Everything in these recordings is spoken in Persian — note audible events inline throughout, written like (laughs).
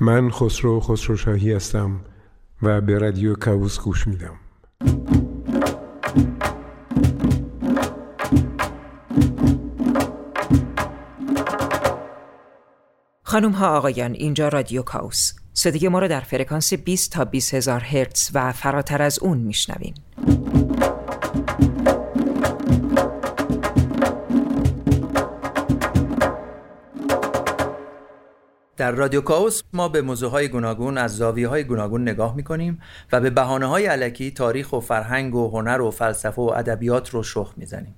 من خسرو خسرو شاهی هستم و به رادیو کاوس گوش میدم. خانم ها آقایان اینجا رادیو کاوس صدای ما را در فرکانس 20 تا 20 هزار هرتز و فراتر از اون میشنوین. در رادیو کاوس ما به موضوع های گوناگون از زاویه های گوناگون نگاه می‌کنیم و به بحانه های علکی تاریخ و فرهنگ و هنر و فلسفه و ادبیات رو شخ می‌زنیم.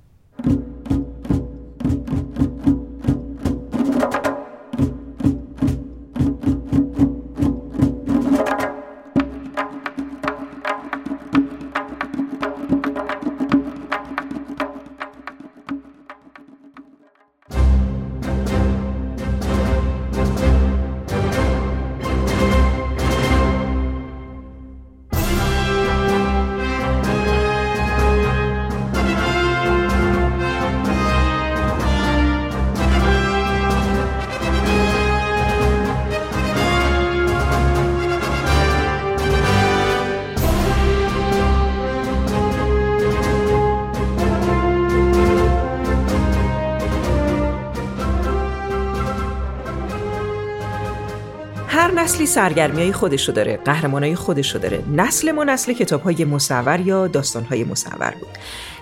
نسلی سرگرمی های خودشو داره قهرمان های خودشو داره. نسل ما نسل کتاب های مصور یا داستان های مصور بود.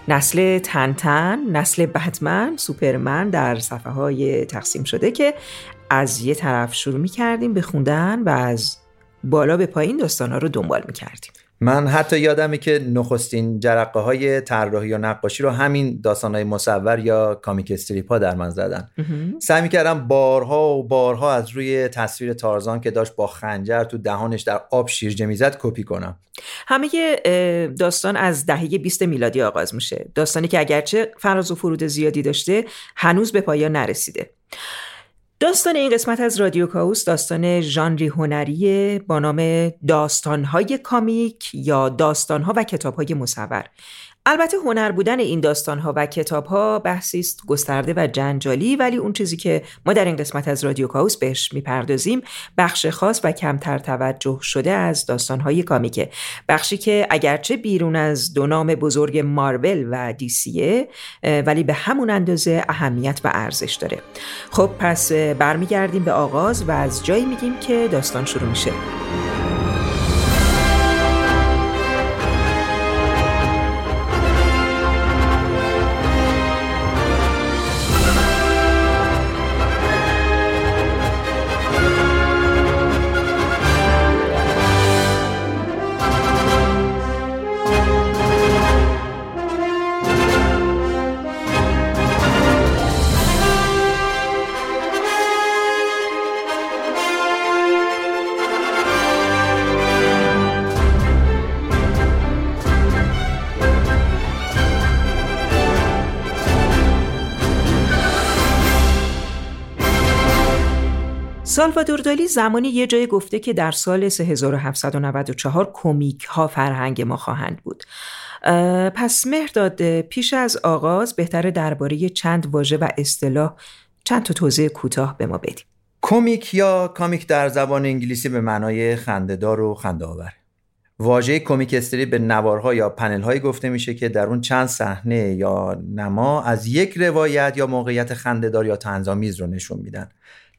نسل تنتن نسل بتمن سوپرمن در صفحه های تقسیم شده که از یه طرف شروع می کردیم به خوندن و از بالا به پایین داستان ها رو دنبال می کردیم من حتی یادمه که نخستین جرقه های طراحی و نقاشی رو همین داستان های مصور یا کامیک استریپ ها در من زدن. سعی کردم بارها و بارها از روی تصویر تارزان که داشت با خنجر تو دهانش در آب شیرجه می‌زد کپی کنم. همه داستان از دهه 20 میلادی آغاز میشه. داستانی که اگرچه فراز و فرود زیادی داشته هنوز به پایان نرسیده. داستان این قسمت از رادیو کاوس داستان ژانری هنری با نام داستانهای کامیک یا داستانها و کتابهای مصور. البته هنر بودن این داستان ها و کتاب ها بحثی است گسترده و جنجالی ولی اون چیزی که ما در این قسمت از رادیو کاوس بهش می‌پردازیم بخش خاص و کمتر توجه شده از داستان های کامیکه. بخشی که اگرچه بیرون از دو نام بزرگ مارول و دیسیه ولی به همون اندازه اهمیت و ارزش داره. خب پس برمیگردیم به آغاز و از جایی میگیم که داستان شروع میشه. سالوادور دالی زمانی یه جای گفته که در سال 3794 کمیک ها فرهنگ ما خواهند بود. پس مهرداد پیش از آغاز بهتره درباره چند واژه و اصطلاح چند تا توضیح کوتاه به ما بدیم. کمیک یا کامیک در زبان انگلیسی به معنای خندهدار و خنده واژه کمیک استری به نوارها یا پنل گفته میشه که در اون چند صحنه یا نما از یک روایت یا موقعیت خندهدار یا تنظامیز رو نشون میدن.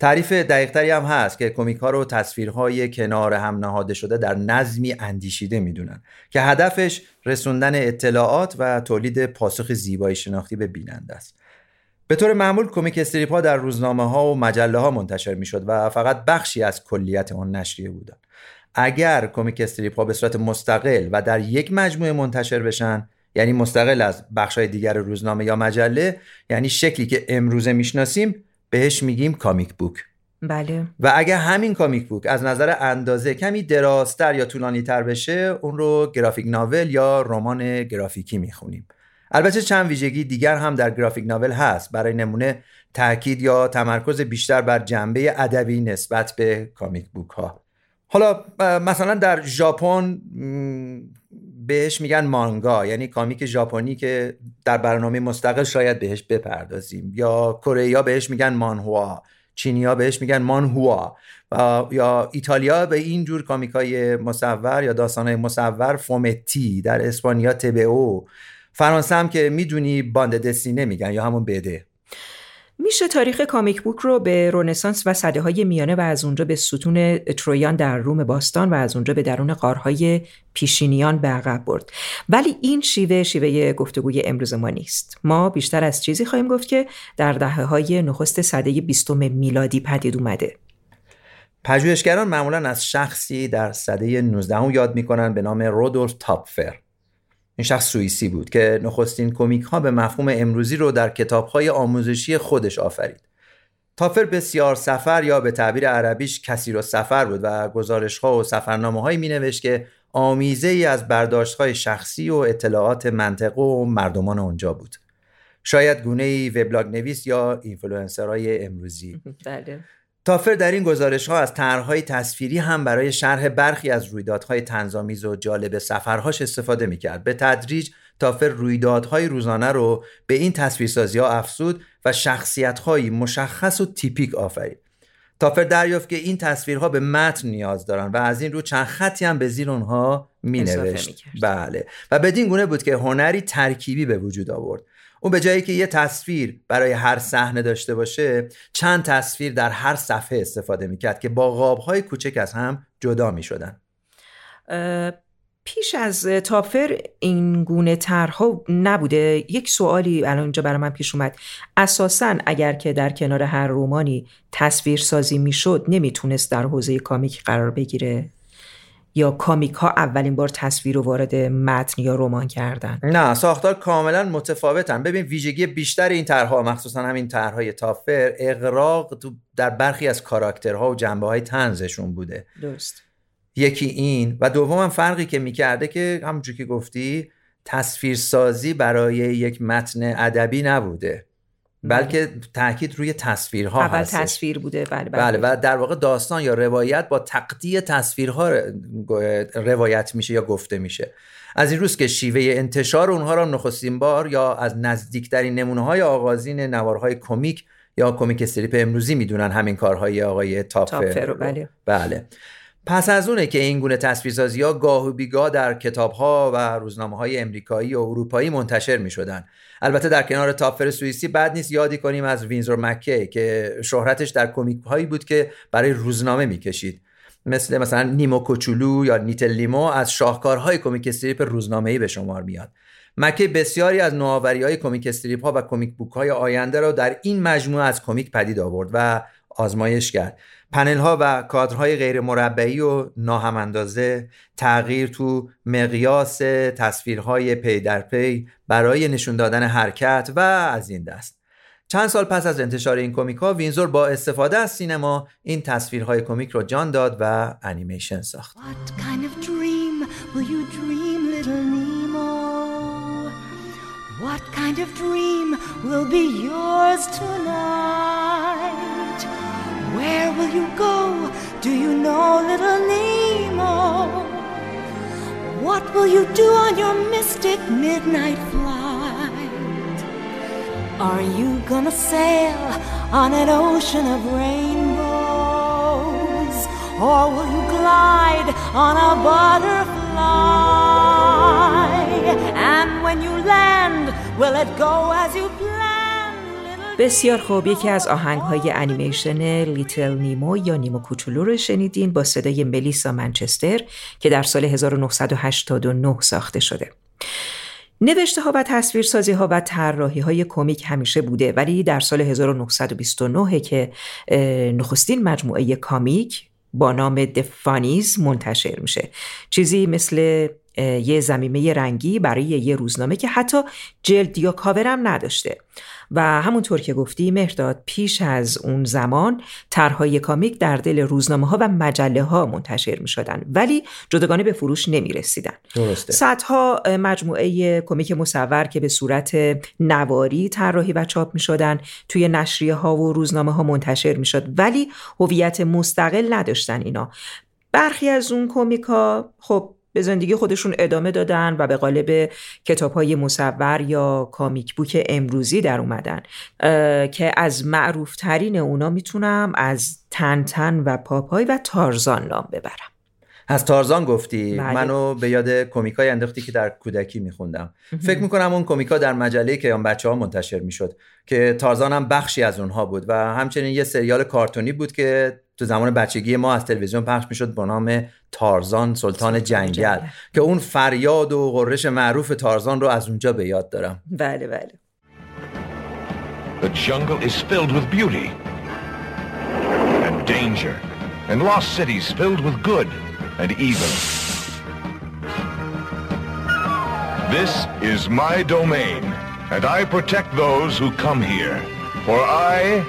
تعریف دقیقتری هم هست که کمیک ها رو تصویرهای کنار هم نهاده شده در نظمی اندیشیده می‌دونن که هدفش رسوندن اطلاعات و تولید پاسخ زیبایی شناختی به بیننده است. به طور معمول کمیک استریپ ها در روزنامه ها و مجله ها منتشر می‌شد و فقط بخشی از کلیت آن نشریه بودن اگر کمیک استریپ ها به صورت مستقل و در یک مجموعه منتشر بشن یعنی مستقل از بخش دیگر روزنامه یا مجله یعنی شکلی که امروزه می‌شناسیم بهش میگیم کامیک بوک. بله. و اگر همین کامیک بوک از نظر اندازه کمی درازتر یا طولانی تر بشه اون رو گرافیک ناول یا رمان گرافیکی می‌خونیم. البته چند ویژگی دیگر هم در گرافیک ناول هست. برای نمونه تاکید یا تمرکز بیشتر بر جنبه ادبی نسبت به کامیک بوک ها حالا مثلا در ژاپن بهش میگن مانگا یعنی کامیک ژاپنی که در برنامه مستقل شاید بهش بپردازیم. یا کره بهش میگن مانهوا چینیا بهش میگن مانهوا. یا ایتالیا به این جور کامیکای مصور یا داستانهای مصور فومتی در اسپانیا تبئو فرانسه هم که می‌دونی باند دستینه میگن یا همون بده. میشه تاریخ کامیک بوک رو به رونسانس و صده های میانه و از اونجا به ستون ترویان در روم باستان و از اونجا به درون قارهای پیشینیان به عقب برد. ولی این شیوه شیوه گفتگوی امروز ما نیست. ما بیشتر از چیزی خواهیم گفت که در دهه های نخست صده بیستم میلادی پدید اومده. پژوهشگران معمولا از شخصی در صده 19 یاد می‌کنن به نام رودولف تاپفر. این شخص سوئیسی بود که نخستین کمیک ها به مفهوم امروزی رو در کتاب های آموزشی خودش آفرید. تافر بسیار سفر یا به تعبیر عربیش کسی رو سفر بود و گزارش ها و سفرنامه هایی می نوشت که آمیزه ای از برداشت های شخصی و اطلاعات منطقه و مردمان اونجا بود. شاید گونه ای وبلاگ نویس یا اینفلوئنسرهای امروزی. بله. تافر در این گزارش ها از طرحهای تصویری هم برای شرح برخی از رویدادهای طنزآمیز و جالب سفرهاش استفاده می‌کرد. به تدریج تافر رویدادهای روزانه رو به این تصویرسازی ها افزود و شخصیتهایی مشخص و تیپیک آفرید. تافر دریافت که این تصویرها به متن نیاز دارن و از این رو چند خطی هم به زیر اونها می نوشت بله. و بدین گونه بود که هنری ترکیبی به وجود آورد. اون به جایی که یه تصویر برای هر صحنه داشته باشه چند تصویر در هر صفحه استفاده می‌کرد که با قابهای کوچک از هم جدا می‌شدن. پیش از تافر این گونه طرحها نبوده. یک سوالی الان اینجا برای من پیش اومد. اساسا اگر که در کنار هر رومانی تصویر سازی می‌شد نمی‌تونست در حوزه کامیک قرار بگیره؟ یا کامیک ها اولین بار تصویر رو وارد متن یا رمان کردن؟ نه ساختار کاملا متفاوتن. ببین ویژگی بیشتر این طرحها مخصوصا همین طرحهای تافر اقراق تو در برخی از کاراکترها و جنبه های تنزشون بوده. درست. یکی این. و دوم فرقی که می‌کرده که همونجور که گفتی تصویرسازی برای یک متن ادبی نبوده. بلکه تاکید روی تصویرها اول تصویر بوده بله, بله, بله و در واقع داستان یا روایت با تقدی تصویرها روایت میشه یا گفته میشه. از این روز که شیوه انتشار اونها را نخستین بار یا از نزدیکترین نمونه های آغازین نوارهای کمیک یا کمیک استریپ امروزی می‌دونن همین کارهای آقای تافر بله. بله. پس از اونه که این گونه تصویرسازی ها گاه و بیگاه در کتاب ها و روزنامه های امریکایی و اروپایی منتشر می شدن. البته در کنار تافر سوئیسی بد نیست یادی کنیم از وینزور مک‌کی که شهرتش در کمیک هایی بود که برای روزنامه می‌کشید. مثل مثلا نیمو کوچولو یا Little Nemo از شاهکارهای کمیک استریپ روزنامه‌ای به شمار میاد. مک‌کی بسیاری از نوآوری های کمیک استریپ ها و کمیک بوک های آینده را در این مجموعه از کمیک پدید آورد و آزمایش کرد. پنل ها و کادرهای غیر مربعی و ناهم اندازه تغییر تو مقیاس تصویرهای پی در پی برای نشون دادن حرکت و از این دست. چند سال پس از انتشار این کمیک ها وینزور با استفاده از سینما این تصویرهای کمیک رو جان داد و انیمیشن ساخت. What kind of dream will be yours tonight? Where will you go? Do you know, little Nemo? What will you do on your mystic midnight flight? Are you gonna sail on an ocean of rainbows? Or will you glide on a butterfly? And when you land, will it go as you plan? بسیار خوب. یکی از آهنگ های انیمیشن لیتل نیمو یا نیمو کوچولو رو شنیدین با صدای ملیسا منچستر که در سال 1989 ساخته شده نوشته ها و تصویرسازی ها و طراحی های کمیک همیشه بوده ولی در سال 1929 که نخستین مجموعه کامیک با نام دفانیز منتشر میشه. چیزی مثل یه زمیمه رنگی برای یه روزنامه که حتی جلد یا کاورم نداشته. و همونطور که گفتی مهرداد پیش از اون زمان طرحهای کامیک در دل روزنامه ها و مجله ها منتشر می شدن ولی جداگانه به فروش نمی رسیدن درسته. صدها مجموعه کمیک مصور که به صورت نواری طراحی و چاپ می شدن توی نشریه ها و روزنامه ها منتشر می شد ولی هویت مستقل نداشتن اینا. برخی از اون کمیک ها خب به زندگی خودشون ادامه دادن و به قالب کتاب های مصور یا کامیک بوک امروزی در اومدن. که از معروف ترین اونا می‌تونم از تن و پاپای و تارزان نام ببرم. از تارزان گفتی؟ بله. منو به یاد کمیکای انداختی که در کودکی میخوندم. فکر می‌کنم اون کمیکا در مجله که اون بچه ها منتشر می‌شد که تارزان هم بخشی از اونها بود و همچنین یه سریال کارتونی بود که تو زمان بچگی ما از تلویزیون پخش می‌شد با نام تارزان سلطان جنگل که اون فریاد و غرش معروف تارزان رو از اونجا به یاد دارم بله بله The jungle is filled with beauty and danger and lost cities filled with good and evil. This is my domain and I protect those who come here for I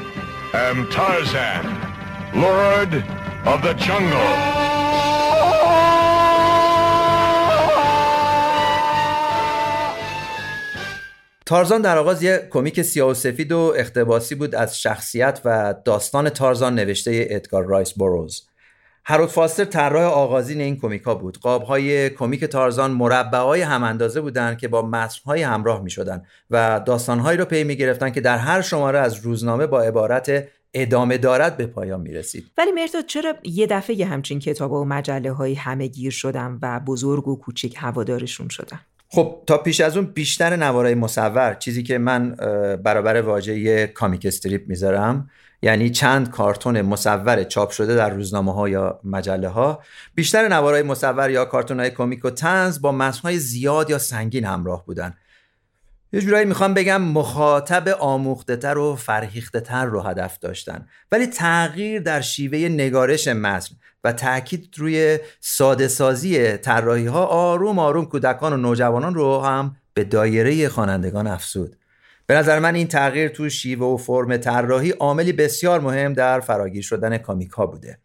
am Tarzan. Lord of the Jungle. تارزان در آغاز یک کمیک سیاه و سفید و اقتباسی بود از شخصیت و داستان تارزان نوشته ادگار رایس باروز. هرولد فاستر طراح آغازین این کمیکا بود. قابهای کمیک تارزان مربعهای هم اندازه بودند که با متنهای همراه می شدن و داستانهایی رو پی می گرفتن که در هر شماره از روزنامه با عبارت ادامه دارد به پایان می‌رسید. ولی مرداد چرا یه دفعه یه همچین کتاب و مجله های همه گیر شدن و بزرگ و کوچیک هوادارشون شدن؟ خب تا پیش از اون بیشتر نوارای مصور چیزی که من برابر واژه کامیک استریپ می‌ذارم یعنی چند کارتون مصور چاپ شده در روزنامه ها یا مجله ها بیشتر نوارای مصور یا کارتون های کمیک و تنز با متن زیاد یا سنگین همراه بودن. یه جورایی می‌خوام بگم مخاطب آموخته تر و فرهیخته تر رو هدف داشتن. ولی تغییر در شیوه نگارش متن و تاکید روی ساده سازی طراحی ها آروم آروم کودکان و نوجوانان رو هم به دایره خوانندگان افسود به نظر من این تغییر تو شیوه و فرم طراحی عاملی بسیار مهم در فراگیر شدن کامیک ها بوده.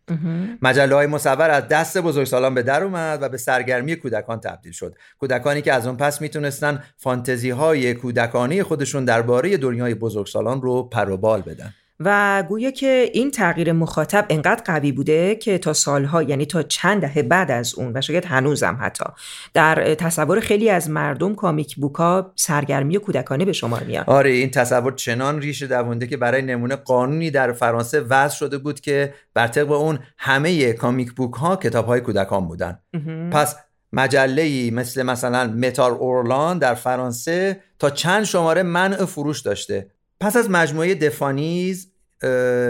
مجله های مصور از دست بزرگسالان به در اومد و به سرگرمی کودکان تبدیل شد. کودکانی که از اون پس می‌تونستن فانتزی های کودکانی خودشون درباره دنیای بزرگسالان رو پروبال بدن. و گویا که این تغییر مخاطب انقدر قوی بوده که تا سالها یعنی تا چند دهه بعد از اون و شاید هنوزم حتی در تصور خیلی از مردم کامیک بوکا سرگرمی کودکانه به شمار میاد. آره این تصور چنان ریشه دوونده که برای نمونه قانونی در فرانسه وضع شده بود که بر طبق اون همه کامیک بوک ها کتاب های کودکان بودن. پس مجله مثل مثلا متار اورلان در فرانسه تا چند شماره منع فروش داشته. پس از مجموعه دفانیز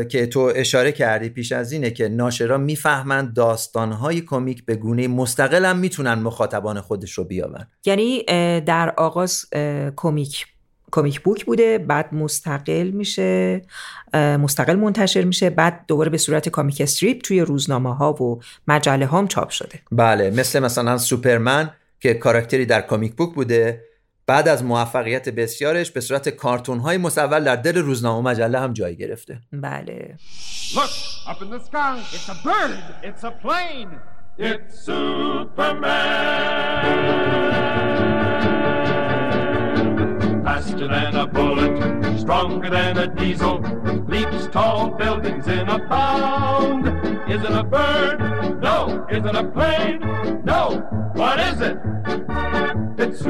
که تو اشاره کردی پیش از اینه که ناشرا می‌فهمند داستانهای کمیک به گونه مستقل هم می‌تونن مخاطبان خودش رو بیابن یعنی در آغاز کمیک کمیک بوک بوده بعد مستقل میشه مستقل منتشر میشه بعد دوباره به صورت کامیک استریپ توی روزنامه ها و مجله هم چاپ شده. بله مثل مثلا سوپرمن که کاراکتری در کامیک بوک بوده بعد از موفقیت بسیارش به صورت کارتون های مصور در دل روزنامه و مجله هم جای گرفته بله Look, up in the sky, it's a bird, it's a plane, it's Superman. Faster than a bullet, stronger than a diesel, leaps tall buildings in a bound. Is it a bird? No. Is it a plane? No. What is it? It's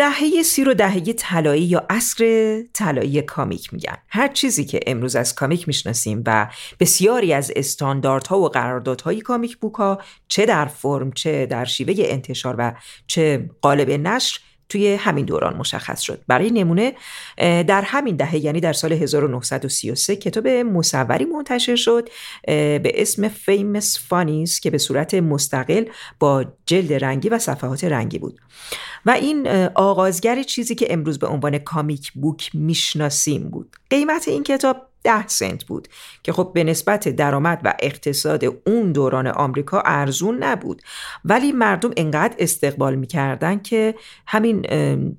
دهه سی رو دهه طلایی یا عصر طلایی کامیک میگن. هر چیزی که امروز از کامیک می‌شناسیم و بسیاری از استانداردها و قراردادهای کامیک بوک ها چه در فرم چه در شیوه انتشار و چه قالب نشر توی همین دوران مشخص شد. برای نمونه در همین دهه یعنی در سال 1933 کتاب مصوری منتشر شد به اسم Famous Funnies که به صورت مستقل با جلد رنگی و صفحات رنگی بود. و این آغازگر چیزی که امروز به عنوان کامیک بوک می‌شناسیم بود. قیمت این کتاب ده سنت بود که خب به نسبت درآمد و اقتصاد اون دوران آمریکا ارزون نبود. ولی مردم انقدر استقبال می‌کردن که همین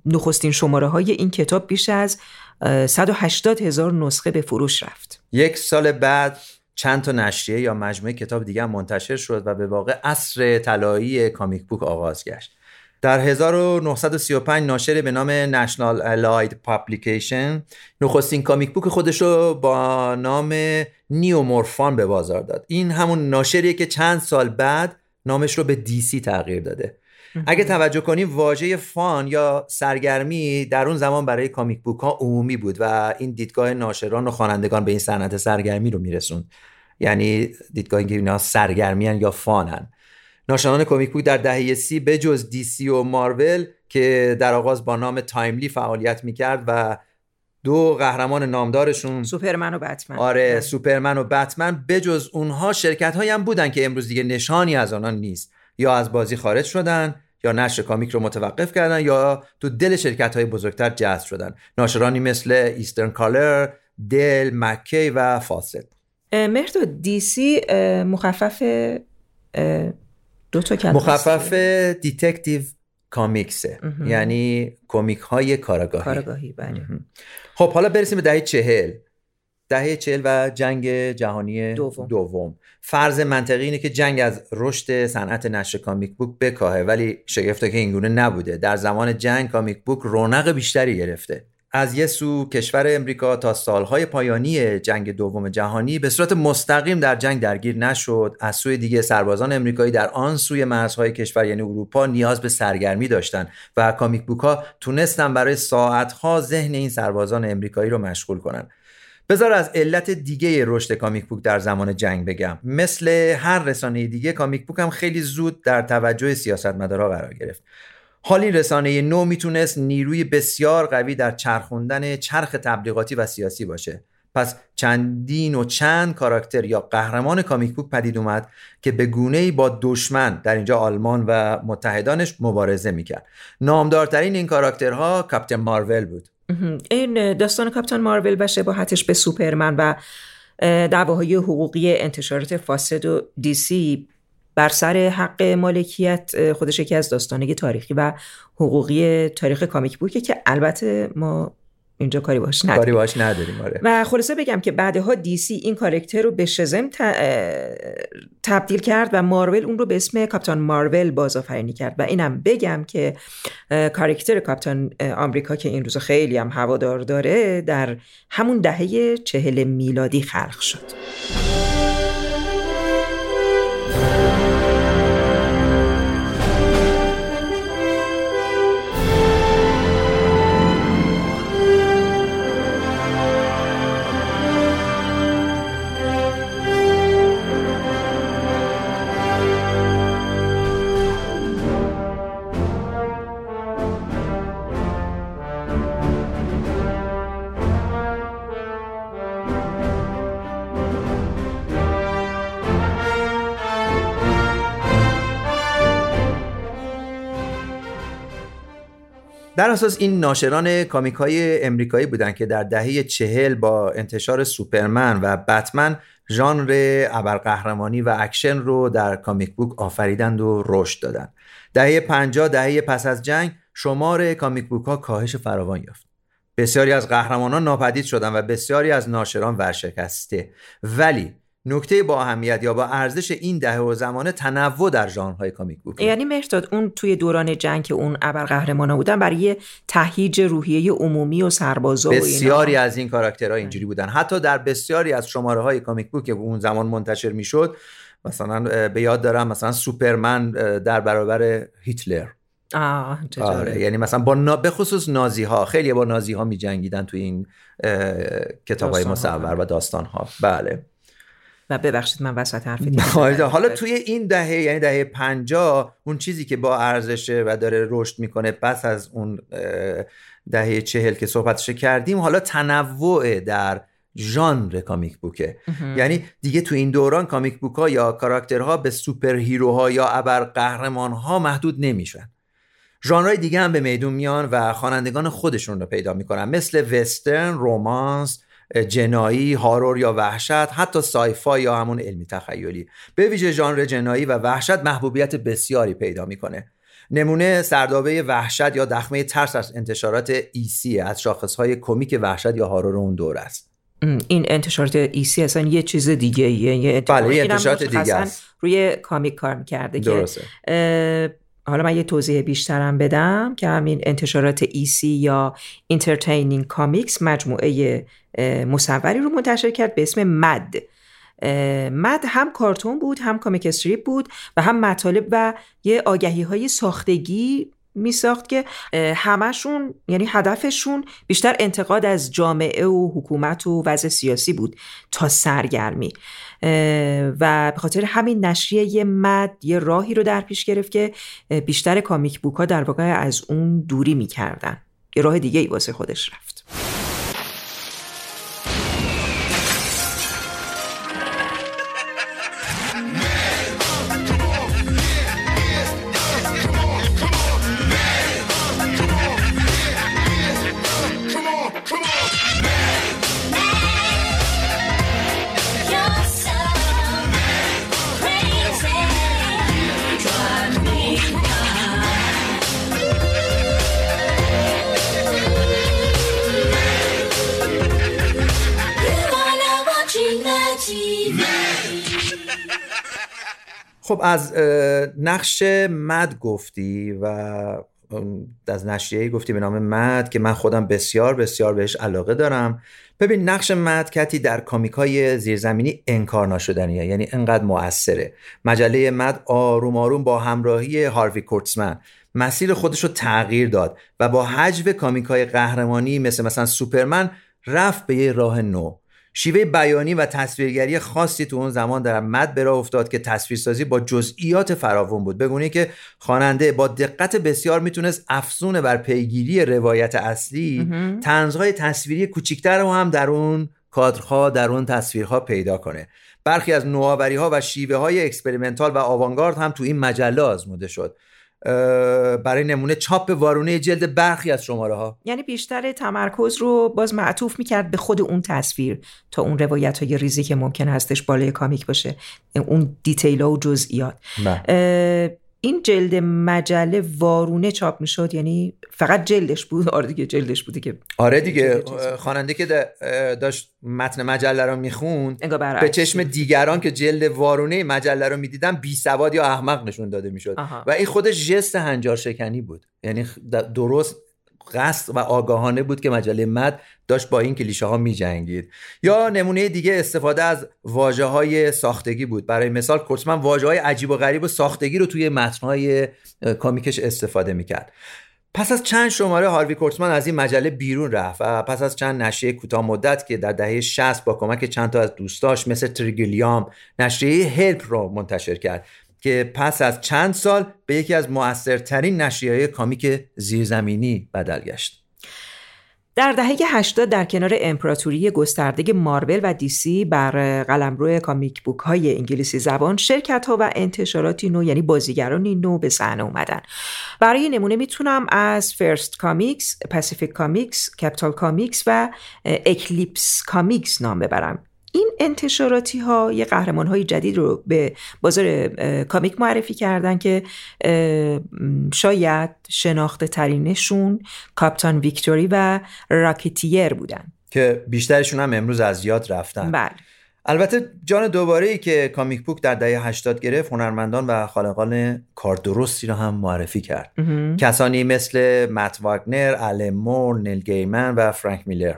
نخستین شماره های این کتاب بیش از 180 هزار نسخه به فروش رفت. یک سال بعد چند تا نشریه یا مجموعه کتاب دیگه منتشر شد و به واقع عصر طلایی کامیک بوک آغاز گشت. در 1935 ناشر به نام نشنال الاید پابلیکیشن نخستین کامیک بوک خودش رو با نام نیومورفان به بازار داد. این همون ناشریه که چند سال بعد نامش رو به دیسی تغییر داده. اگه توجه کنیم واژه فان یا سرگرمی در اون زمان برای کامیک بوک ها عمومی بود و این دیدگاه ناشران و خوانندگان به این صنعت سرگرمی رو میرسوند. یعنی دیدگاه که اینا سرگرمیان یا fun ن ناشران کمیک بوک در دهه سی به جز دی‌سی و مارول که در آغاز با نام Timely فعالیت می‌کرد و دو قهرمان نامدارشون سوپرمن و بتمن. آره سوپرمن و بتمن بجز اونها شرکت هایی هم بودن که امروز دیگه نشانی از آنان نیست. یا از بازی خارج شدن یا نشر کامیک رو متوقف کردن یا تو دل شرکت های بزرگتر جذب شدن. ناشرانی مثل Eastern Color دل مکی و Fawcett هردو دی‌سی مخفف دو تا کلمه مخفف Detective Comics ه. یعنی کمیک های کاراگاهی کارگاهی بله خب حالا برسیم به دهه چهل. دهه چهل و جنگ جهانی دوم. دوم. فرض منطقی اینه که جنگ از رشد صنعت نشر کامیک بوک بکاهه ولی شگفته که اینگونه نبوده. در زمان جنگ کامیک بوک رونق بیشتری گرفته. از یه سو کشور امریکا تا سالهای پایانی جنگ دوم جهانی به صورت مستقیم در جنگ درگیر نشد. از سوی دیگه سربازان امریکایی در آن سوی مرزهای کشور یعنی اروپا نیاز به سرگرمی داشتن و کامیک بوک ها تونستن برای ساعتها ذهن این سربازان امریکایی رو مشغول کنن. بذار از علت دیگه رشد کامیک بوک در زمان جنگ بگم. مثل هر رسانه دیگه کامیک بوک هم خیلی زود در توجه سیاستمدارا قرار گرفت. حال این رسانه نو می‌تونست نیروی بسیار قوی در چرخوندن چرخ تبلیغاتی و سیاسی باشه. پس چندین و چند کاراکتر یا قهرمان کامیک بوک پدید اومد که به گونه با دشمن در اینجا آلمان و متحدانش مبارزه می‌کرد. نامدارترین این کاراکترها کاپتن مارول بود. این داستان کاپتان مارول و شباهتش به سوپرمن و دعواهای حقوقی انتشارات فاسد و دیسی بر سر حق مالکیت خودش یکی از داستانه تاریخی و حقوقی تاریخ کامیک بوکه که البته ما اینجا کاری باش نداریم. کاری باش نداریم آره. و خلاصه بگم که بعدها دیسی این کارکتر رو به شزم تبدیل کرد و مارول اون رو به اسم کاپتان مارول بازآفرینی کرد. و اینم بگم که کارکتر کاپتان آمریکا که این روز خیلی هم هوادار داره در همون دهه چهل میلادی خلق شد. در اساس این ناشران کامیک های امریکایی بودند که در دهه چهل با انتشار سوپرمن و بتمن ژانر ابرقهرمانی و اکشن رو در کامیک بوک آفریدند و رشد دادند. دهه 50 دهه پس از جنگ شمار کامیک بوک ها کاهش فراوان یافت. بسیاری از قهرمانان ناپدید شدند و بسیاری از ناشران ورشکسته ولی نکته با اهمیت یا با ارزش این دهه و زمانه تنوع در ژانرهای کامیک بوک یعنی مهرداد اون توی دوران جنگ که اون ابرقهرمانا بودن برای تهییج روحیه عمومی و سربازا و بسیاری از این کاراکترها اینجوری بودن. حتی در بسیاری از شماره های کامیک بوک که اون زمان منتشر می‌شد مثلا به یاد دارم مثلا سوپرمن در برابر هیتلر. آه آره یعنی مثلا با نا... به خصوص نازی ها خیلی با نازی ها می جنگیدن توی این کتاب های مصور و داستان ها بله. و ببخشید من وسط حرف حالا توی این دهه یعنی دهه 50 اون چیزی که با ارزشه و داره رشد می‌کنه پس از اون دهه چهل که صحبتش کردیم حالا تنوع در ژانر کامیک بوکه. یعنی دیگه تو این دوران کامیک بوک ها یا کاراکترها به سوپر هیروها یا ابر قهرمان ها محدود نمیشن. ژانرهای دیگه هم به میدون میان و خوانندگان خودشون رو پیدا می‌کنن. مثل وسترن، رومانس، جنایی، horror یا وحشت، حتی sci-fi یا همون علمی تخیلی. به ویژه ژانر جنایی و وحشت محبوبیت بسیاری پیدا می‌کنه. نمونه سردابه وحشت یا دخمه ترس از انتشارات EC از شاخصهای کمیک وحشت یا horror اون دوره است. این انتشارات EC اصلا یه چیز دیگه یه بله انتشارات دیگه است. روی کامیک کار می‌کرده درسته. که حالا من یه توضیح بیشترم بدم که همین انتشارات EC یا Entertaining Comics مجموعه مصوری رو منتشر کرد به اسم Mad. Mad هم کارتون بود هم کامیک استریپ بود و هم مطالب و یه آگهی های ساختگی می ساخت که همشون یعنی هدفشون بیشتر انتقاد از جامعه و حکومت و وضع سیاسی بود تا سرگرمی. و به خاطر همین نشریه Mad یه راهی رو در پیش گرفت که بیشتر کامیک بوک در واقع از اون دوری می‌کردن. یه راه دیگه ای واسه خودش رفت. خب از نقش مد گفتی و از نشریه گفتی به نام مد که من خودم بسیار بسیار بهش علاقه دارم. ببین نقش مد کتی در کامیک های زیرزمینی انکار ناشدنیه یعنی انقدر مؤثره. مجله مد آروم آروم با همراهی هاروی کورتسمن مسیر خودش رو تغییر داد و با حجو کامیک های قهرمانی مثل مثلا سوپرمن رفت به یه راه نو. شیوه بیانی و تصویرگری خاصی تو اون زمان در Mad جا افتاد که تصویرسازی با جزئیات فراوون بود. بگونه‌ای که خواننده با دقت بسیار می‌تونست افزون بر پیگیری روایت اصلی طنزهای تصویری کوچیکتر رو هم در اون کادرها در اون تصویرها پیدا کنه. برخی از نوآوری ها و شیوه های experimental و آوانگارد هم تو این مجله آزموده شد. برای نمونه چاپ وارونه جلد برخی از شماره ها یعنی بیشتر تمرکز رو باز معطوف می‌کرد به خود اون تصویر تا اون روایت های ریزی که ممکن هستش بالای کامیک باشه اون دیتیل ها و جزئیات بله. این جلد مجله وارونه چاپ می‌شد یعنی فقط جلدش بود؟ آره دیگه جلدش بوده که آره دیگه خواننده که داشت متن مجله رو می‌خوند به چشم دیگران که جلد وارونه مجله رو می‌دیدن بی سواد یا احمق نشون داده می‌شد. و این خودش جست هنجار شکنی بود. یعنی درست قصد و آگاهانه بود که مجله مد داشت با این کلیشه ها می جنگید یا نمونه دیگه استفاده از واجه های ساختگی بود. برای مثال کورتمن واجه های عجیب و غریب و ساختگی رو توی متن های کامیکش استفاده می‌کرد. پس از چند شماره هاروی کورتمن از این مجله بیرون رفت و پس از چند نشریه کوتاه مدت که در دهه 60 با کمک چند تا از دوستاش مثل تریگلیام نشریه Help رو منتشر کرد. که پس از چند سال به یکی از موثرترین نشریه‌های کامیک زیرزمینی بدل گشت. در دهه 80 در کنار امپراتوری گسترده مارول و دی‌سی بر قلمرو کامیک بوک های انگلیسی زبان شرکت ها و انتشاراتی نو یعنی بازیگرانی نو به صحنه اومدن برای نمونه می‌تونم از First Comics، Pacific Comics، Capital Comics و Eclipse Comics نام ببرم این انتشاراتی ها یه قهرمان های جدید رو به بازار کامیک معرفی کردن که شاید شناخته ترینشون Captain Victory و Rocketeer بودن. که بیشترشون هم امروز از یاد رفتن. بله. البته جان دوباره ای که کامیک بوک در دهه 80 گرفت هنرمندان و خالقان کار درستی رو هم معرفی کرد. کسانی مثل مت واگنر، ال مور، نیل گیمن و فرانک میلر.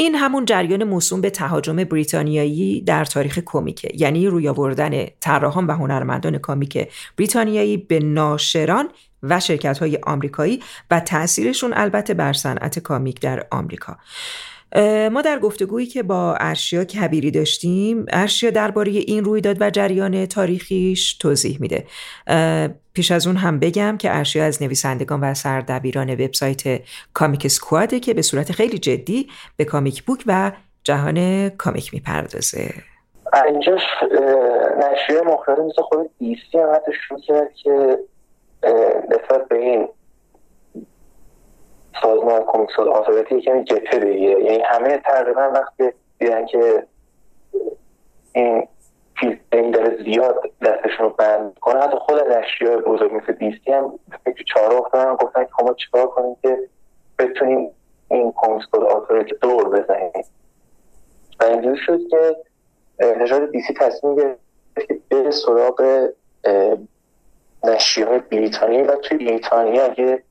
این همون جریان موسوم به تهاجم بریتانیایی در تاریخ کمیکه یعنی روی آوردن طراحان و هنرمندان کامیک بریتانیایی به ناشران و شرکت های آمریکایی و تاثیرشون البته بر صنعت کامیک در آمریکا. ما در گفتگویی که با ارشیا کبیری داشتیم ارشیا درباره این رویداد و جریان تاریخیش توضیح میده. پیش از اون هم بگم که ارشیا از نویسندگان و سردبیران وبسایت Comic Squad ه که به صورت خیلی جدی به کامیک بوک و جهان کامیک می‌پردازه. اینجاش نشریه مختلف مثل خود دی‌سی هم حتی شروع کرد که نسبت به این سازمان Comics Authority کمی جبهه بگیره. یعنی همه تقریبا وقتی دیدن که این فیلم داره زیاد دستشون رو بند کنه حتی خود نشریه بزرگ مثل دیستی هم فکر چهار افتادن گفتن که ما چیکار کنیم که بتونیم این کمیکس کد آثاریتی دور بزنیم. و اینجوری شد که نژاد دیسی تصمیم گرفت که به سراغ نشریه های بریتانیا و توی بریتانیا اگه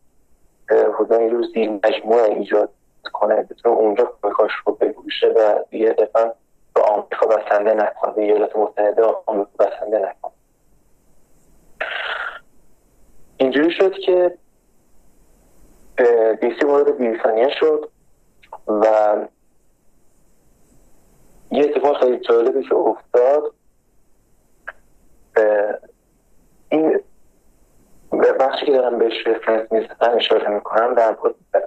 حدودا یه روز دیر مجموعه ایجاد کنه بتونه اونجا کمکاش رو بگوشه و دیگه دفعا به آمریکا بسنده نکنه به ایالات متحده آمریکا بسنده نکنه اینجوری شد که دیسی وارد بریتانیا شد و یه اتفاق خیلی جالبی که افتاد. این بخشی که دارم بهش رفرنس می‌زنم اشاره می‌کنم در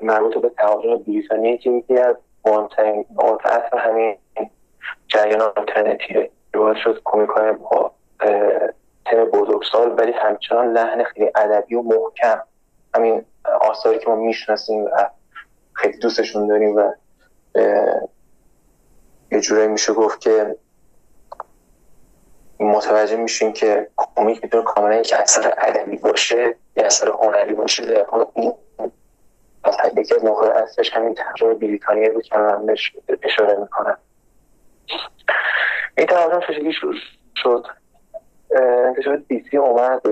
مربوط به تعاون بریتانیا که یکی از مهمترین اصل همین جریان آلترنتیو روایت شد کمیک با تم بزرگسال ولی همچنان لحن خیلی ادبی و محکم. همین آثاری که ما می‌شناسیم و خیلی دوستشون داریم و یه جورایی میشه گفت که متوجه میشیم که کمیک می‌تونه کاملا یک اثر ادبی باشه یه اثر هنری باشه. در این از یکی از نقاط اصلش همین تجربه بریتانیا بود که من اشاره می‌کنم. این تقریبا چجوری شد. شد. انتشار دیسی اومد.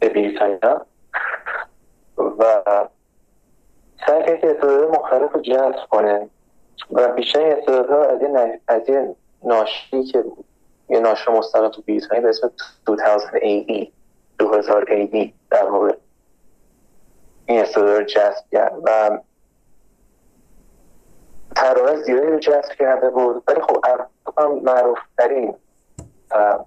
به بریتانیا و سعی کرد که استعداد مختلف رو جذب کنه. و بیشتر استعدادها از یه از یه ناشری که یه ناشر مستقل تو بریتانیا به اسم 2000 AD 2000 AD در واقع. این استعداد رو جذب کرد. و طراح زیادی رو جذب کرده بود. ولی خب معروف ترین و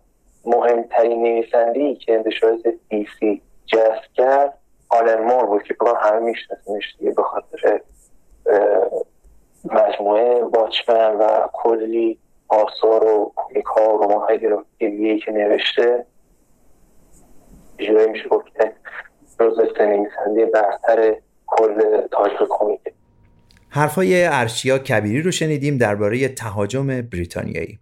مهمترین نویسنده که انتشارات دیسی جذب کرد آلن مور بود که بگم همه میشناسیمش دیگه به خاطر مجموعه واچمن و کلی آثار و کمیک ها و رومان های که نوشته. جوری میشه گفت که جزو نویسنده برتر کل تاریخ کمیکه حرفای ارشیا کبیری رو شنیدیم درباره تهاجم بریتانیایی.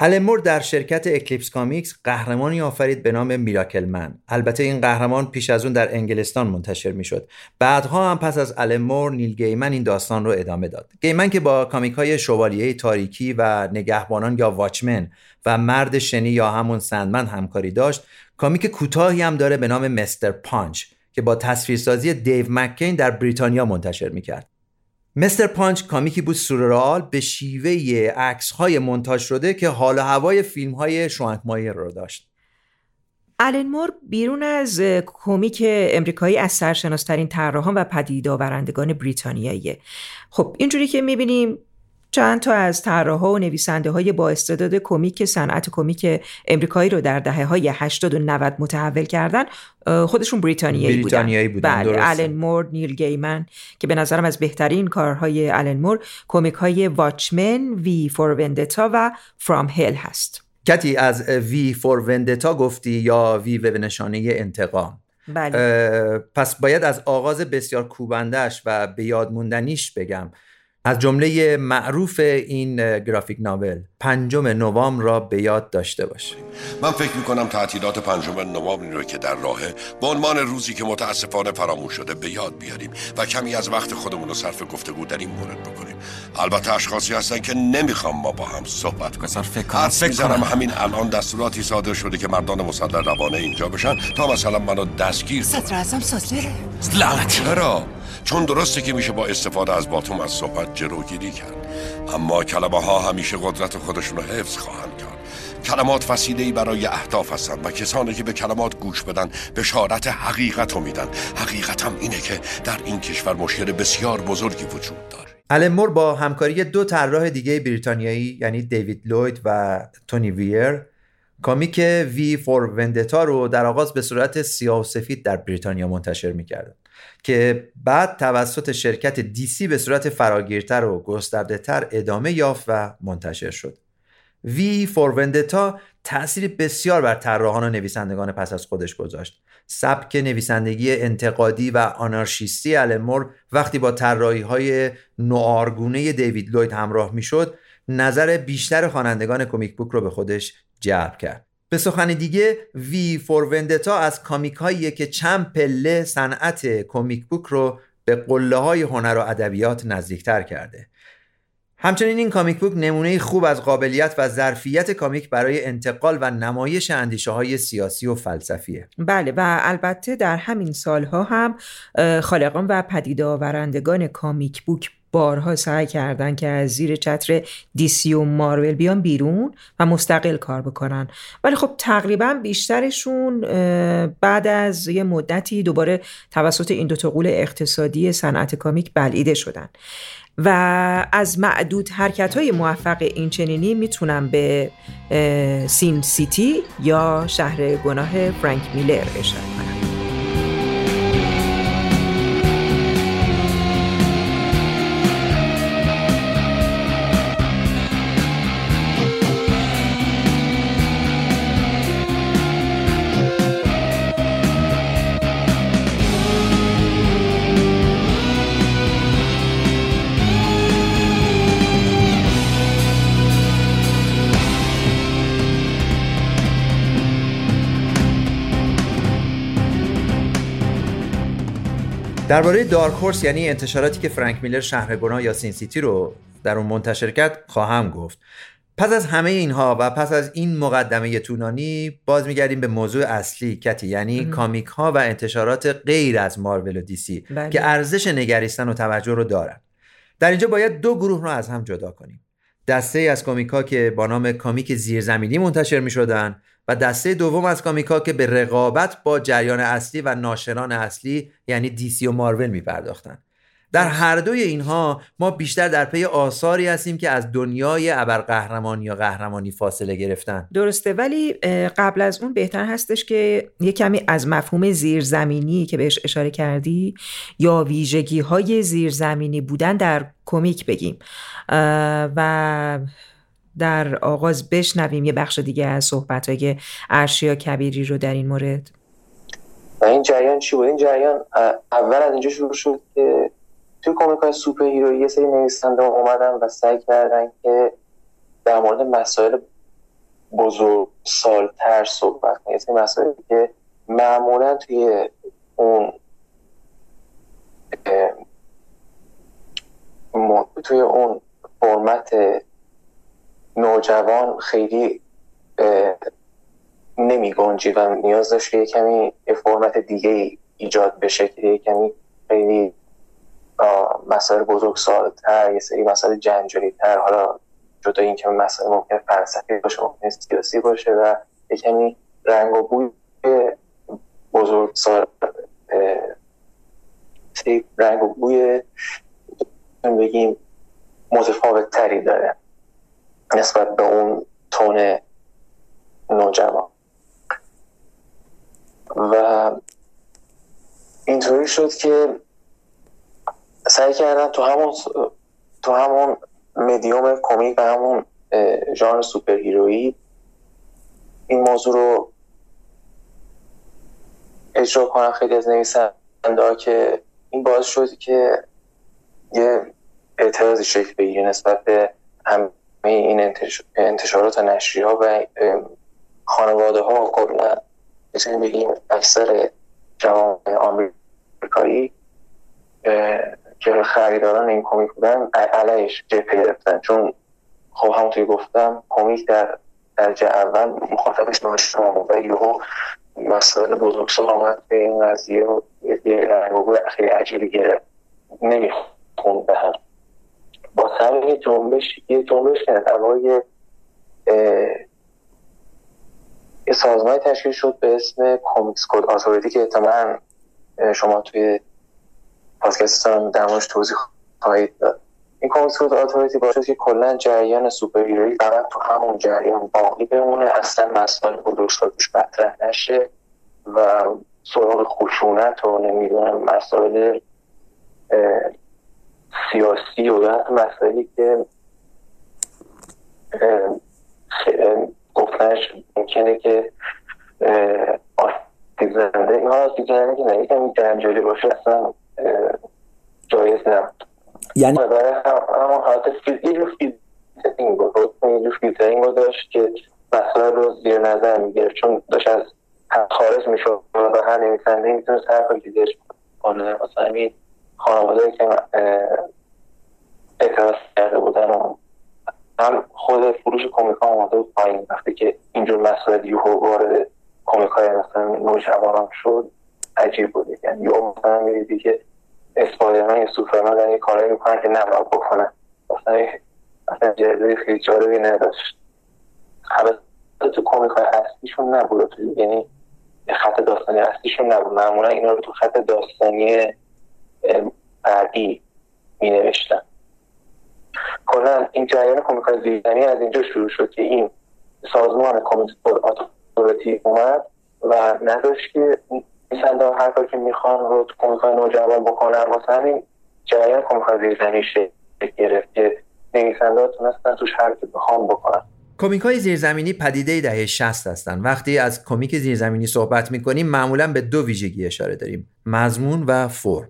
آلن مور در شرکت Eclipse Comics قهرمانی آفرید به نام Miracleman. البته این قهرمان پیش از اون در انگلستان منتشر می‌شد. بعدها هم پس از آلن مور نیل گیمن این داستان رو ادامه داد. گیمن که با کامیک های شوالیه تاریکی و نگهبانان یا Watchmen و مرد شنی یا همون Sandman همکاری داشت کامیک کوتاهی هم داره به نام Mr. Punch که با تصویرسازی دیو مکین در بریتانیا منتشر می‌کرد. Mr. Punch کامیکی بود سورئال به شیوه عکس های مونتاژ شده که حال و هوای فیلم های شوانکمایر رو داشت. آلن مور بیرون از کمیک امریکایی از سرشناسترین طراحان و پدید آورندگان بریتانیاییه. خب اینجوری که می‌بینیم چند تا از طراحا و نویسنده های با استعداد کمیک صنعت کمیک امریکایی رو در دهه های 80 و 90 متحول کردن خودشون بریتانیایی, بریتانیایی بودن, بله آلن مور نیل گیمن که به نظرم از بهترین کارهای آلن مور کمیک های واچمن وی فور وندتا و فرام هیل هست. کتی از وی فور وندتا گفتی یا وی به نشانه انتقام؟ بله. پس باید از آغاز بسیار کوبندش و به یاد موندنیش بگم. از جمله معروف این گرافیک ناول پنجم نوامبر را به یاد داشته باشید. من فکر می‌کنم تعطیلات پنجم نوامبر رو که در راهه به عنوان روزی که متاسفانه فراموش شده به یاد بیاریم و کمی از وقت خودمون رو صرف گفتگو در این مورد بکنیم. البته اشخاصی هستن که نمی‌خوام ما با هم صحبت کنیم. فکر کنم همین الان دستوراتی صادر شده که مردان مسلح روانه اینجا بشن تا مثلا منو دستگیر صدر اعظم چرا؟ چون درسته که میشه با استفاده از باتوم از صحبت جلوگیری کرد. اما کلمه ها همیشه قدرت خودشون رو حفظ خواهند کرد. کلمات وسیله‌ای برای اهداف هستند و کسانی که به کلمات گوش بدن بشارت حقیقت رو میدن. حقیقت هم اینه که در این کشور مشکل بسیار بزرگی وجود داره. المور با همکاری دو طراح دیگه بریتانیایی یعنی دیوید لوید و تونی ویر کامیک وی فور وندتا رو در آغاز به صورت سیاه و سفید در بریتانیا منتشر می‌کردن. که بعد توسط شرکت دیسی به صورت فراگیرتر و گسترده تر ادامه یافت و منتشر شد. وی فور وندتا تأثیری بسیار بر طراحان و نویسندگان پس از خودش گذاشت. سبک نویسندگی انتقادی و آنارشیستی المور وقتی با طراحی های نوارگونه دیوید لوید همراه می‌شد نظر بیشتر خوانندگان کمیک بوک رو به خودش جلب کرد. به سخن دیگه وی فور وندتا از کامیک هاییه که چند پله صنعت کمیک بوک رو به قله های هنر و ادبیات نزدیکتر کرده. همچنین این کامیک بوک نمونه خوب از قابلیت و ظرفیت کامیک برای انتقال و نمایش اندیشه های سیاسی و فلسفیه. بله و البته در همین سالها هم خالقان و پدیده آورندگان کامیک بوک بارها سعی کردن که از زیر چتر دیسی و مارول بیان بیرون و مستقل کار بکنن. ولی خب تقریبا بیشترشون بعد از یه مدتی دوباره توسط این دو قول اقتصادی صنعت کامیک بلعیده شدن. و از معدود حرکت های موفق این چنینی می‌تونم به سین سیتی یا شهر گناه فرانک میلر اشاره کنم. درباره Dark Horse یعنی انتشاراتی که فرانک میلر شهر گناه یا Sin City رو در اون منتشر کرد خواهم گفت. پس از همه اینها و پس از این مقدمه طولانی باز میگردیم به موضوع اصلی کتی یعنی کامیک ها و انتشارات غیر از مارول و دی‌سی بله. که ارزش نگریستن و توجه رو دارن. در اینجا باید دو گروه رو از هم جدا کنیم. دسته ای از کامیک ها که با نام کامیک زیرزمینی منتشر می شدن و دسته دوم از کامیکا که به رقابت با جریان اصلی و ناشران اصلی یعنی دی‌سی و مارول می پرداختن. در هر دوی اینها ما بیشتر در پی آثاری هستیم که از دنیای ابرقهرمانی یا قهرمانی فاصله گرفتن. درسته. ولی قبل از اون بهتر هستش که یه کمی از مفهوم زیرزمینی که بهش اشاره کردی یا ویژگی های زیرزمینی بودن در کمیک بگیم. و در آغاز بشنویم یه بخش دیگه از صحبت های ارشیا کبیری رو در این مورد این جریان چی بود؟ این جریان اول از اینجا شروع شد که توی کمیک های سوپر هیروی یه سری نویسنده اومدن و سعی کردن که در مورد مسائل بزرگ سالتر صحبت کنن یه سری مسائلی که معمولا توی اون توی اون فرمت نوجوان خیلی نمی گنجی و نیاز داشت که کمی فرمت دیگه ایجاد بشه که کمی خیلی مسائل بزرگ سالتر یه سری مسائل جنجالی تر حالا جدا این که مسائل ممکن فلسفی باشه ممکن سیاسی باشه و یه کمی رنگ و بوی بزرگ سال رنگ و بوی بگیم متفاوت تری داره. نسبت به اون تون نوجوان. و اینطوری شد که سعی کردن تو همون تو همون مدیوم کمیک و همون ژانر سوپر هیرویی این موضوع رو اجرا کنن خیلی از نویسنده که این باعث شد که یه اعتراضی شکل بگیره نسبت به هم این انتشارات نشری ها و خانواده ها کلا مثل بگیم اکثر جوان آمریکایی که خریداران این کمیک بودن علیش جبهه گرفتن. چون خب همونطوری گفتم کمیک در درجه اول مخاطبش ناشناس و یهو مسائل بزرگ آمد به این قضیه و یه رنگ خیلی عجیبی گرفت. نمی‌خوند به هم. با سر یه جنبش یه جنبش کرد. هوای یه سازمانی تشکیل شد به اسم Comics Code Authority که احتمالا شما توی پادکستان در موردش توضیح خواهید داد. این Comics Code Authority باعث که کلا جریان superhero یی فقط تو همون جریان باقی بمونه اصلا مسائل بزرگسال توش مطرح نشه و سراغ خشونت و نمی‌دونم مسائل سیاسی و مسائلی که گفتنش ممکنه که آسیب زنده این آسیب زنده که نه یکم جنجالی باشه اصلا جایز نه یعنی برای همون حالت فیزیک فیلترینگ بود فیلترینگ رو داشت که مسائل رو زیر نظر می‌گرفت چون داشت از خارج می‌شد و هر نویسنده می‌تونست هر کاری دیدش کنه مثلا همین خانواده که اعتراض کرده بودن و هم خود فروش کمیک ها آمده بود پایین. وقتی که اینجور مسائل یهو وارد کمیک های مثلا نوجوانان شد عجیب بود. یعنی یا مثلا می‌دیدی که اسپایدرمن یا سوپرمن دارن یه کارایی می‌کنن که نباید بکنن. مثلا مثلا جلوه خیلی جالبی نداشت. تو کمیک های اصلیشون نبود. یعنی خط داستانی اصلیشون نبود. معمولا اینا رو تو خط داستانی بعدی می نوشتن کلا این جریان کمیک های زیرزمینی از اینجا شروع شد که این سازمان کمیک اتوریتی اومد و نداشت که نویسنده هر کاری که می‌خوان رو تو کمیک های نوجوان بکنن. واسه همین جریان کمیک های زیرزمینی شکل گرفت که نویسنده تونستن توش هر که بخوام بکنن. کمیک های زیرزمینی پدیده دهه 60 هستند. وقتی از کمیک زیرزمینی صحبت می‌کنیم معمولا به دو ویژگی اشاره داریم مضمون و فرم.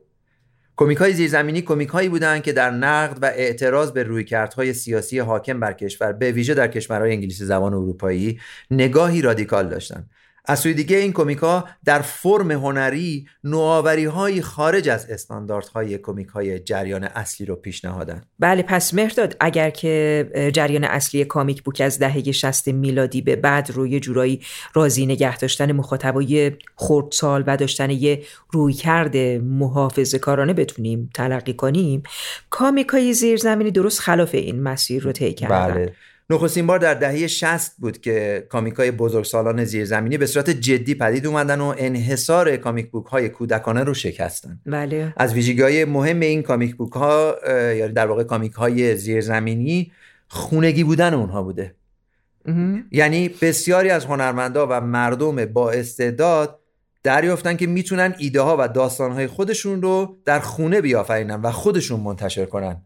کمیک های زیرزمینی کمیک هایی بودند که در نقد و اعتراض به رویکردهای سیاسی حاکم بر کشور به ویژه در کشورهای انگلیسی زبان اروپایی نگاهی رادیکال داشتند. از سوی دیگه این کمیکا در فرم هنری نوآوری های خارج از استانداردهای کمیک های جریان اصلی رو پیشنهادن بله پس مهرداد اگر که جریان اصلی کامیک بوک از دهه 60 میلادی به بعد روی جورایی راضی نگه داشتن مخاطبای خردسال و داشتن یه رویکرد محافظه کارانه بتونیم تلقی کنیم کامیک های زیرزمینی درست خلاف این مسیر رو طی کردن. بله. نخستین بار در دهه 60 بود که کامیکای بزرگسالان زیرزمینی به صورت جدی پدید اومدن و انحصار کامیک بوک های کودکانه رو شکستن. بله. از ویژگی مهم این کامیک بوک ها یا در واقع کامیک های زیرزمینی خونگی بودن اونها بوده. یعنی بسیاری از هنرمندا و مردم با استعداد دریافتن که می‌تونن ایده ها و داستان های خودشون رو در خونه بیافرینن و خودشون منتشر کنن.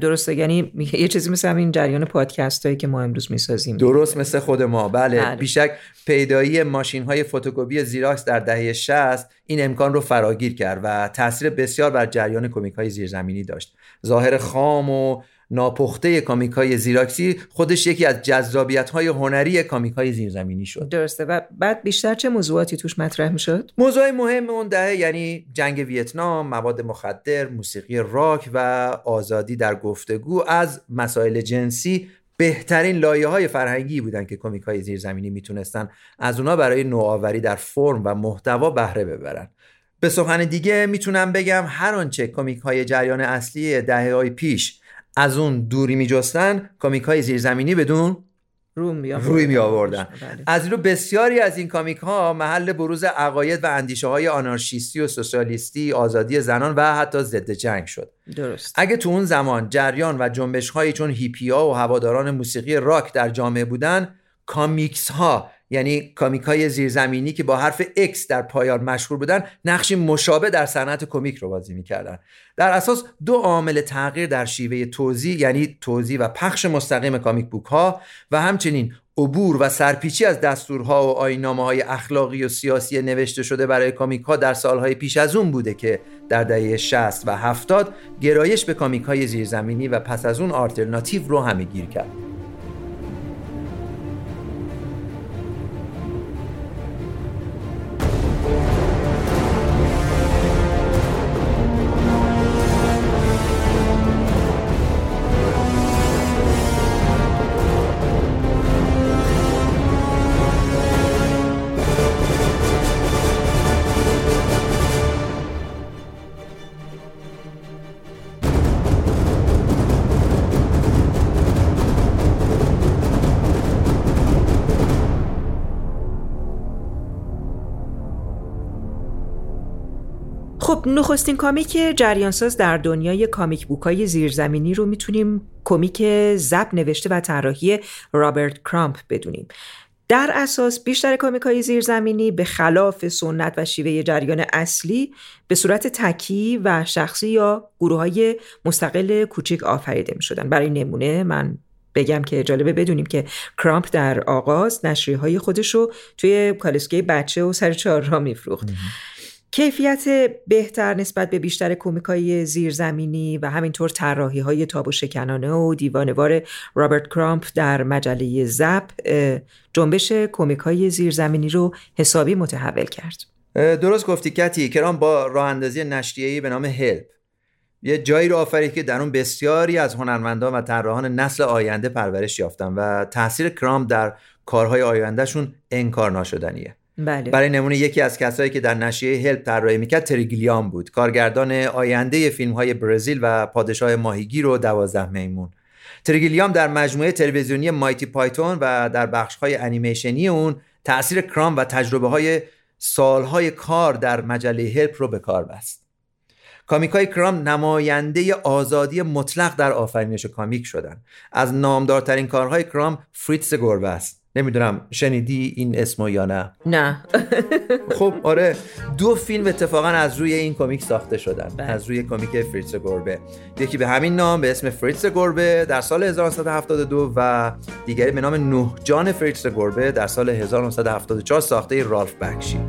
درسته. یعنی یه چیزی مثل همین جریان پادکست هایی که ما امروز می‌سازیم. درست مثل خود ما. بله, بله. بیشک پیدایی ماشین های فتوکپی زیراکس در دهه 60 این امکان رو فراگیر کرد و تاثیر بسیار بر جریان کمیک های زیرزمینی داشت. ظاهر خام و ناپخته کامیک های زیراکسی خودش یکی از جذابیت های هنری کامیک های زیرزمینی شد. درسته. و بعد بیشتر چه موضوعاتی توش مطرح می شد؟ موضوع مهم اون دهه یعنی جنگ ویتنام، مواد مخدر، موسیقی راک و آزادی در گفتگو از مسائل جنسی بهترین لایه های فرهنگی بودن که کمیک های زیرزمینی می‌تونستن از اونا برای نوآوری در فرم و محتوا بهره ببرن. به سخن دیگه می‌تونم بگم هر آنچه کمیک های جریان اصلی دهه های پیش از اون دوری میجستن کامیک های زیرزمینی بدون روی می آوردن بله. از رو بسیاری از این کامیک ها محل بروز عقاید و اندیشه های آنارشیستی و سوسیالیستی آزادی زنان و حتی ضد جنگ شد. درست. اگه تو اون زمان جریان و جنبش هایی چون هیپیا و هواداران موسیقی راک در جامعه بودن comix ها یعنی کامیک های زیرزمینی که با حرف X در پایان مشهور بودن نقشی مشابه در صنعت کمیک رو بازی می‌کردن. در اساس دو عامل تغییر در شیوه توضیح یعنی توضیح و پخش مستقیم کامیک بوک ها و همچنین عبور و سرپیچی از دستورها و آینامه های اخلاقی و سیاسی نوشته شده برای کامیک ها در سالهای پیش از اون بوده که در دهه 60 و 70 گرایش به کامیک های زیرزمینی و پس از اون آلترناتیو رو همه گیر کرد. خب نخستین کامیک جریانساز در دنیای کامیک بوکای زیرزمینی رو می‌تونیم کمیک زب نوشته و طراحی رابرت کرامپ بدونیم. در اساس بیشتر کامیک های زیرزمینی به خلاف سنت و شیوه جریان اصلی به صورت تکی و شخصی یا گروه های مستقل کوچیک آفریده می شدن. برای نمونه من بگم که جالبه بدونیم که کرامپ در آغاز نشریه های خودش رو توی کالسکه بچه و سر چهار را میفروخت کیفیت بهتر نسبت به بیشتر کمیکای زیرزمینی و همینطور طراحی های تاب و شکنانه و دیوانوار رابرت کرامپ در مجله زب جنبش کمیکای زیرزمینی رو حسابی متحول کرد. درست گفتی کتی. کرام با راه اندازی نشریه‌ای به نام هلپ. یه جایی رو آفرید که در اون بسیاری از هنرمندان و طراحان نسل آینده پرورش یافتن و تاثیر کرام در کارهای آیندهشون انکار ناشدنیه. بله. برای نمونه یکی از کسایی که در نشریه هلپ طراحی می‌کرد تریگیلیام بود. کارگردان آینده فیلم های برزیل و پادشاه ماهیگیر و دوازده میمون. تری گیلیام در مجموعه تلویزیونی Monty Python و در بخش های انیمیشنی اون تاثیر کرام و تجربه های سالهای کار در مجله Help رو به کار بست. کامیک های کرام نماینده آزادی مطلق در آفرینش کامیک شدن. از نامدارترین کارهای کرام فریتز گربه است. نمی‌دونم شنیدی این اسمو یا نه؟ نه. (laughs) خب آره. دو فیلم اتفاقا از روی این کمیک ساخته شدن. بله. از روی کمیک فریتز گربه. یکی به همین نام به اسم فریتز گربه در سال 1972 و دیگری به نام نه جان فریتز گربه در سال 1974 ساخته رالف بکشی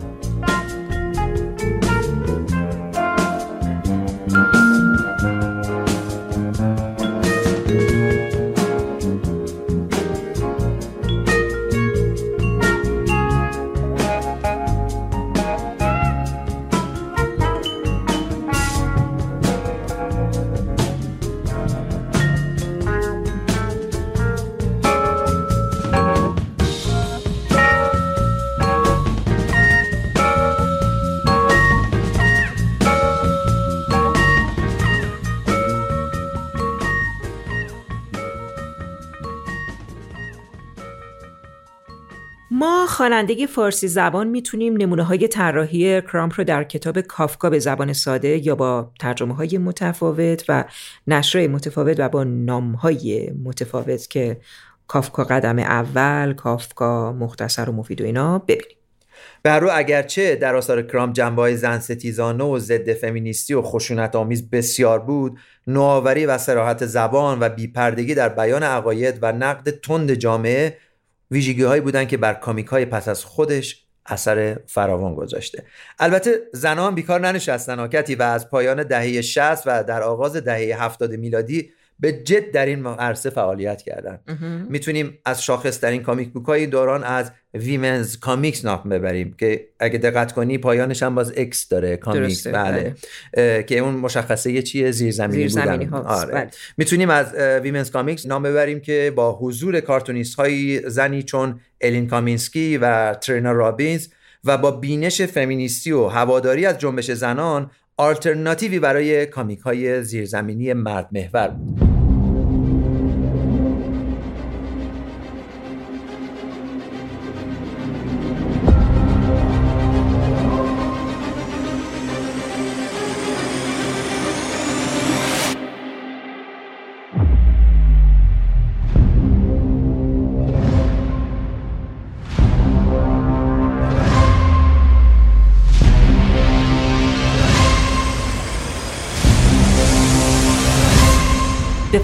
خواننده فارسی زبان می‌تونیم نمونه های طراحی کرامپ رو در کتاب کافکا به زبان ساده یا با ترجمه های متفاوت و نشرهای متفاوت و با نام های متفاوت که کافکا قدم اول، کافکا مختصر و مفید و اینا ببینیم. برو اگرچه در آثار کرام جنبه های زن ستیزانه و ضد فمینیستی و خشونت آمیز بسیار بود نوآوری و سراحت زبان و بیپردگی در بیان عقاید و نقد تند جامعه ویژگی هایی بودن که بر کامیک های پس از خودش اثر فراوان گذاشته. البته زنان بیکار ننشستن آکتی و از پایان دهه 60 و در آغاز دهه 70 میلادی به جد در این عرصه فعالیت کردن. می‌تونیم از شاخص‌ترین comic book های دوران از Wimmen's Comix نام ببریم که اگه دقت کنی پایانش هم باز X داره comix. بله. اه، که اون مشخصه یه چیه؟ زیرزمینی زیرزمینی بودن هاست، آره. بله. می‌تونیم از Wimmen's Comix نام ببریم که با حضور کارتونیست های زنی چون الین کامینسکی و ترینا رابینز و با بینش فمینیستی و هواداری از جنبش زنان آلترناتیوی برای کامیک های زیرزمینی مرد محور بود.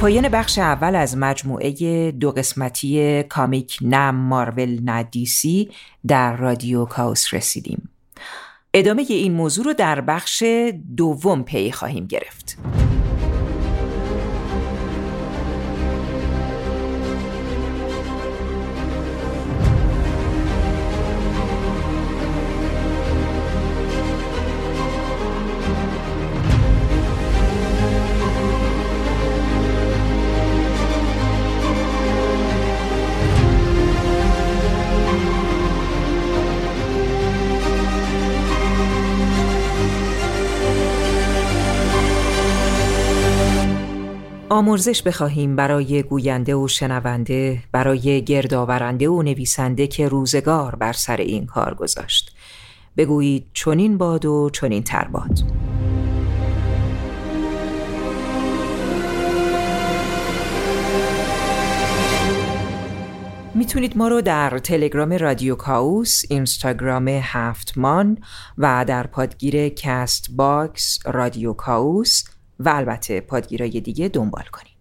پایان بخش اول از مجموعه دو قسمتی کامیک نه مارول نه دیسی در رادیو کاوس رسیدیم. ادامه این موضوع رو در بخش دوم پی خواهیم گرفت. آمرزش بخواهیم برای گوینده و شنونده برای گردآورنده و نویسنده که روزگار بر سر این کار گذاشت. بگویید چنین باد و چنین تر باد. می‌تونید ما رو در تلگرام رادیو کاوس، اینستاگرام هفتمان و در پادگیر Castbox رادیو کاوس و البته پادگیرهای دیگه دنبال کنید.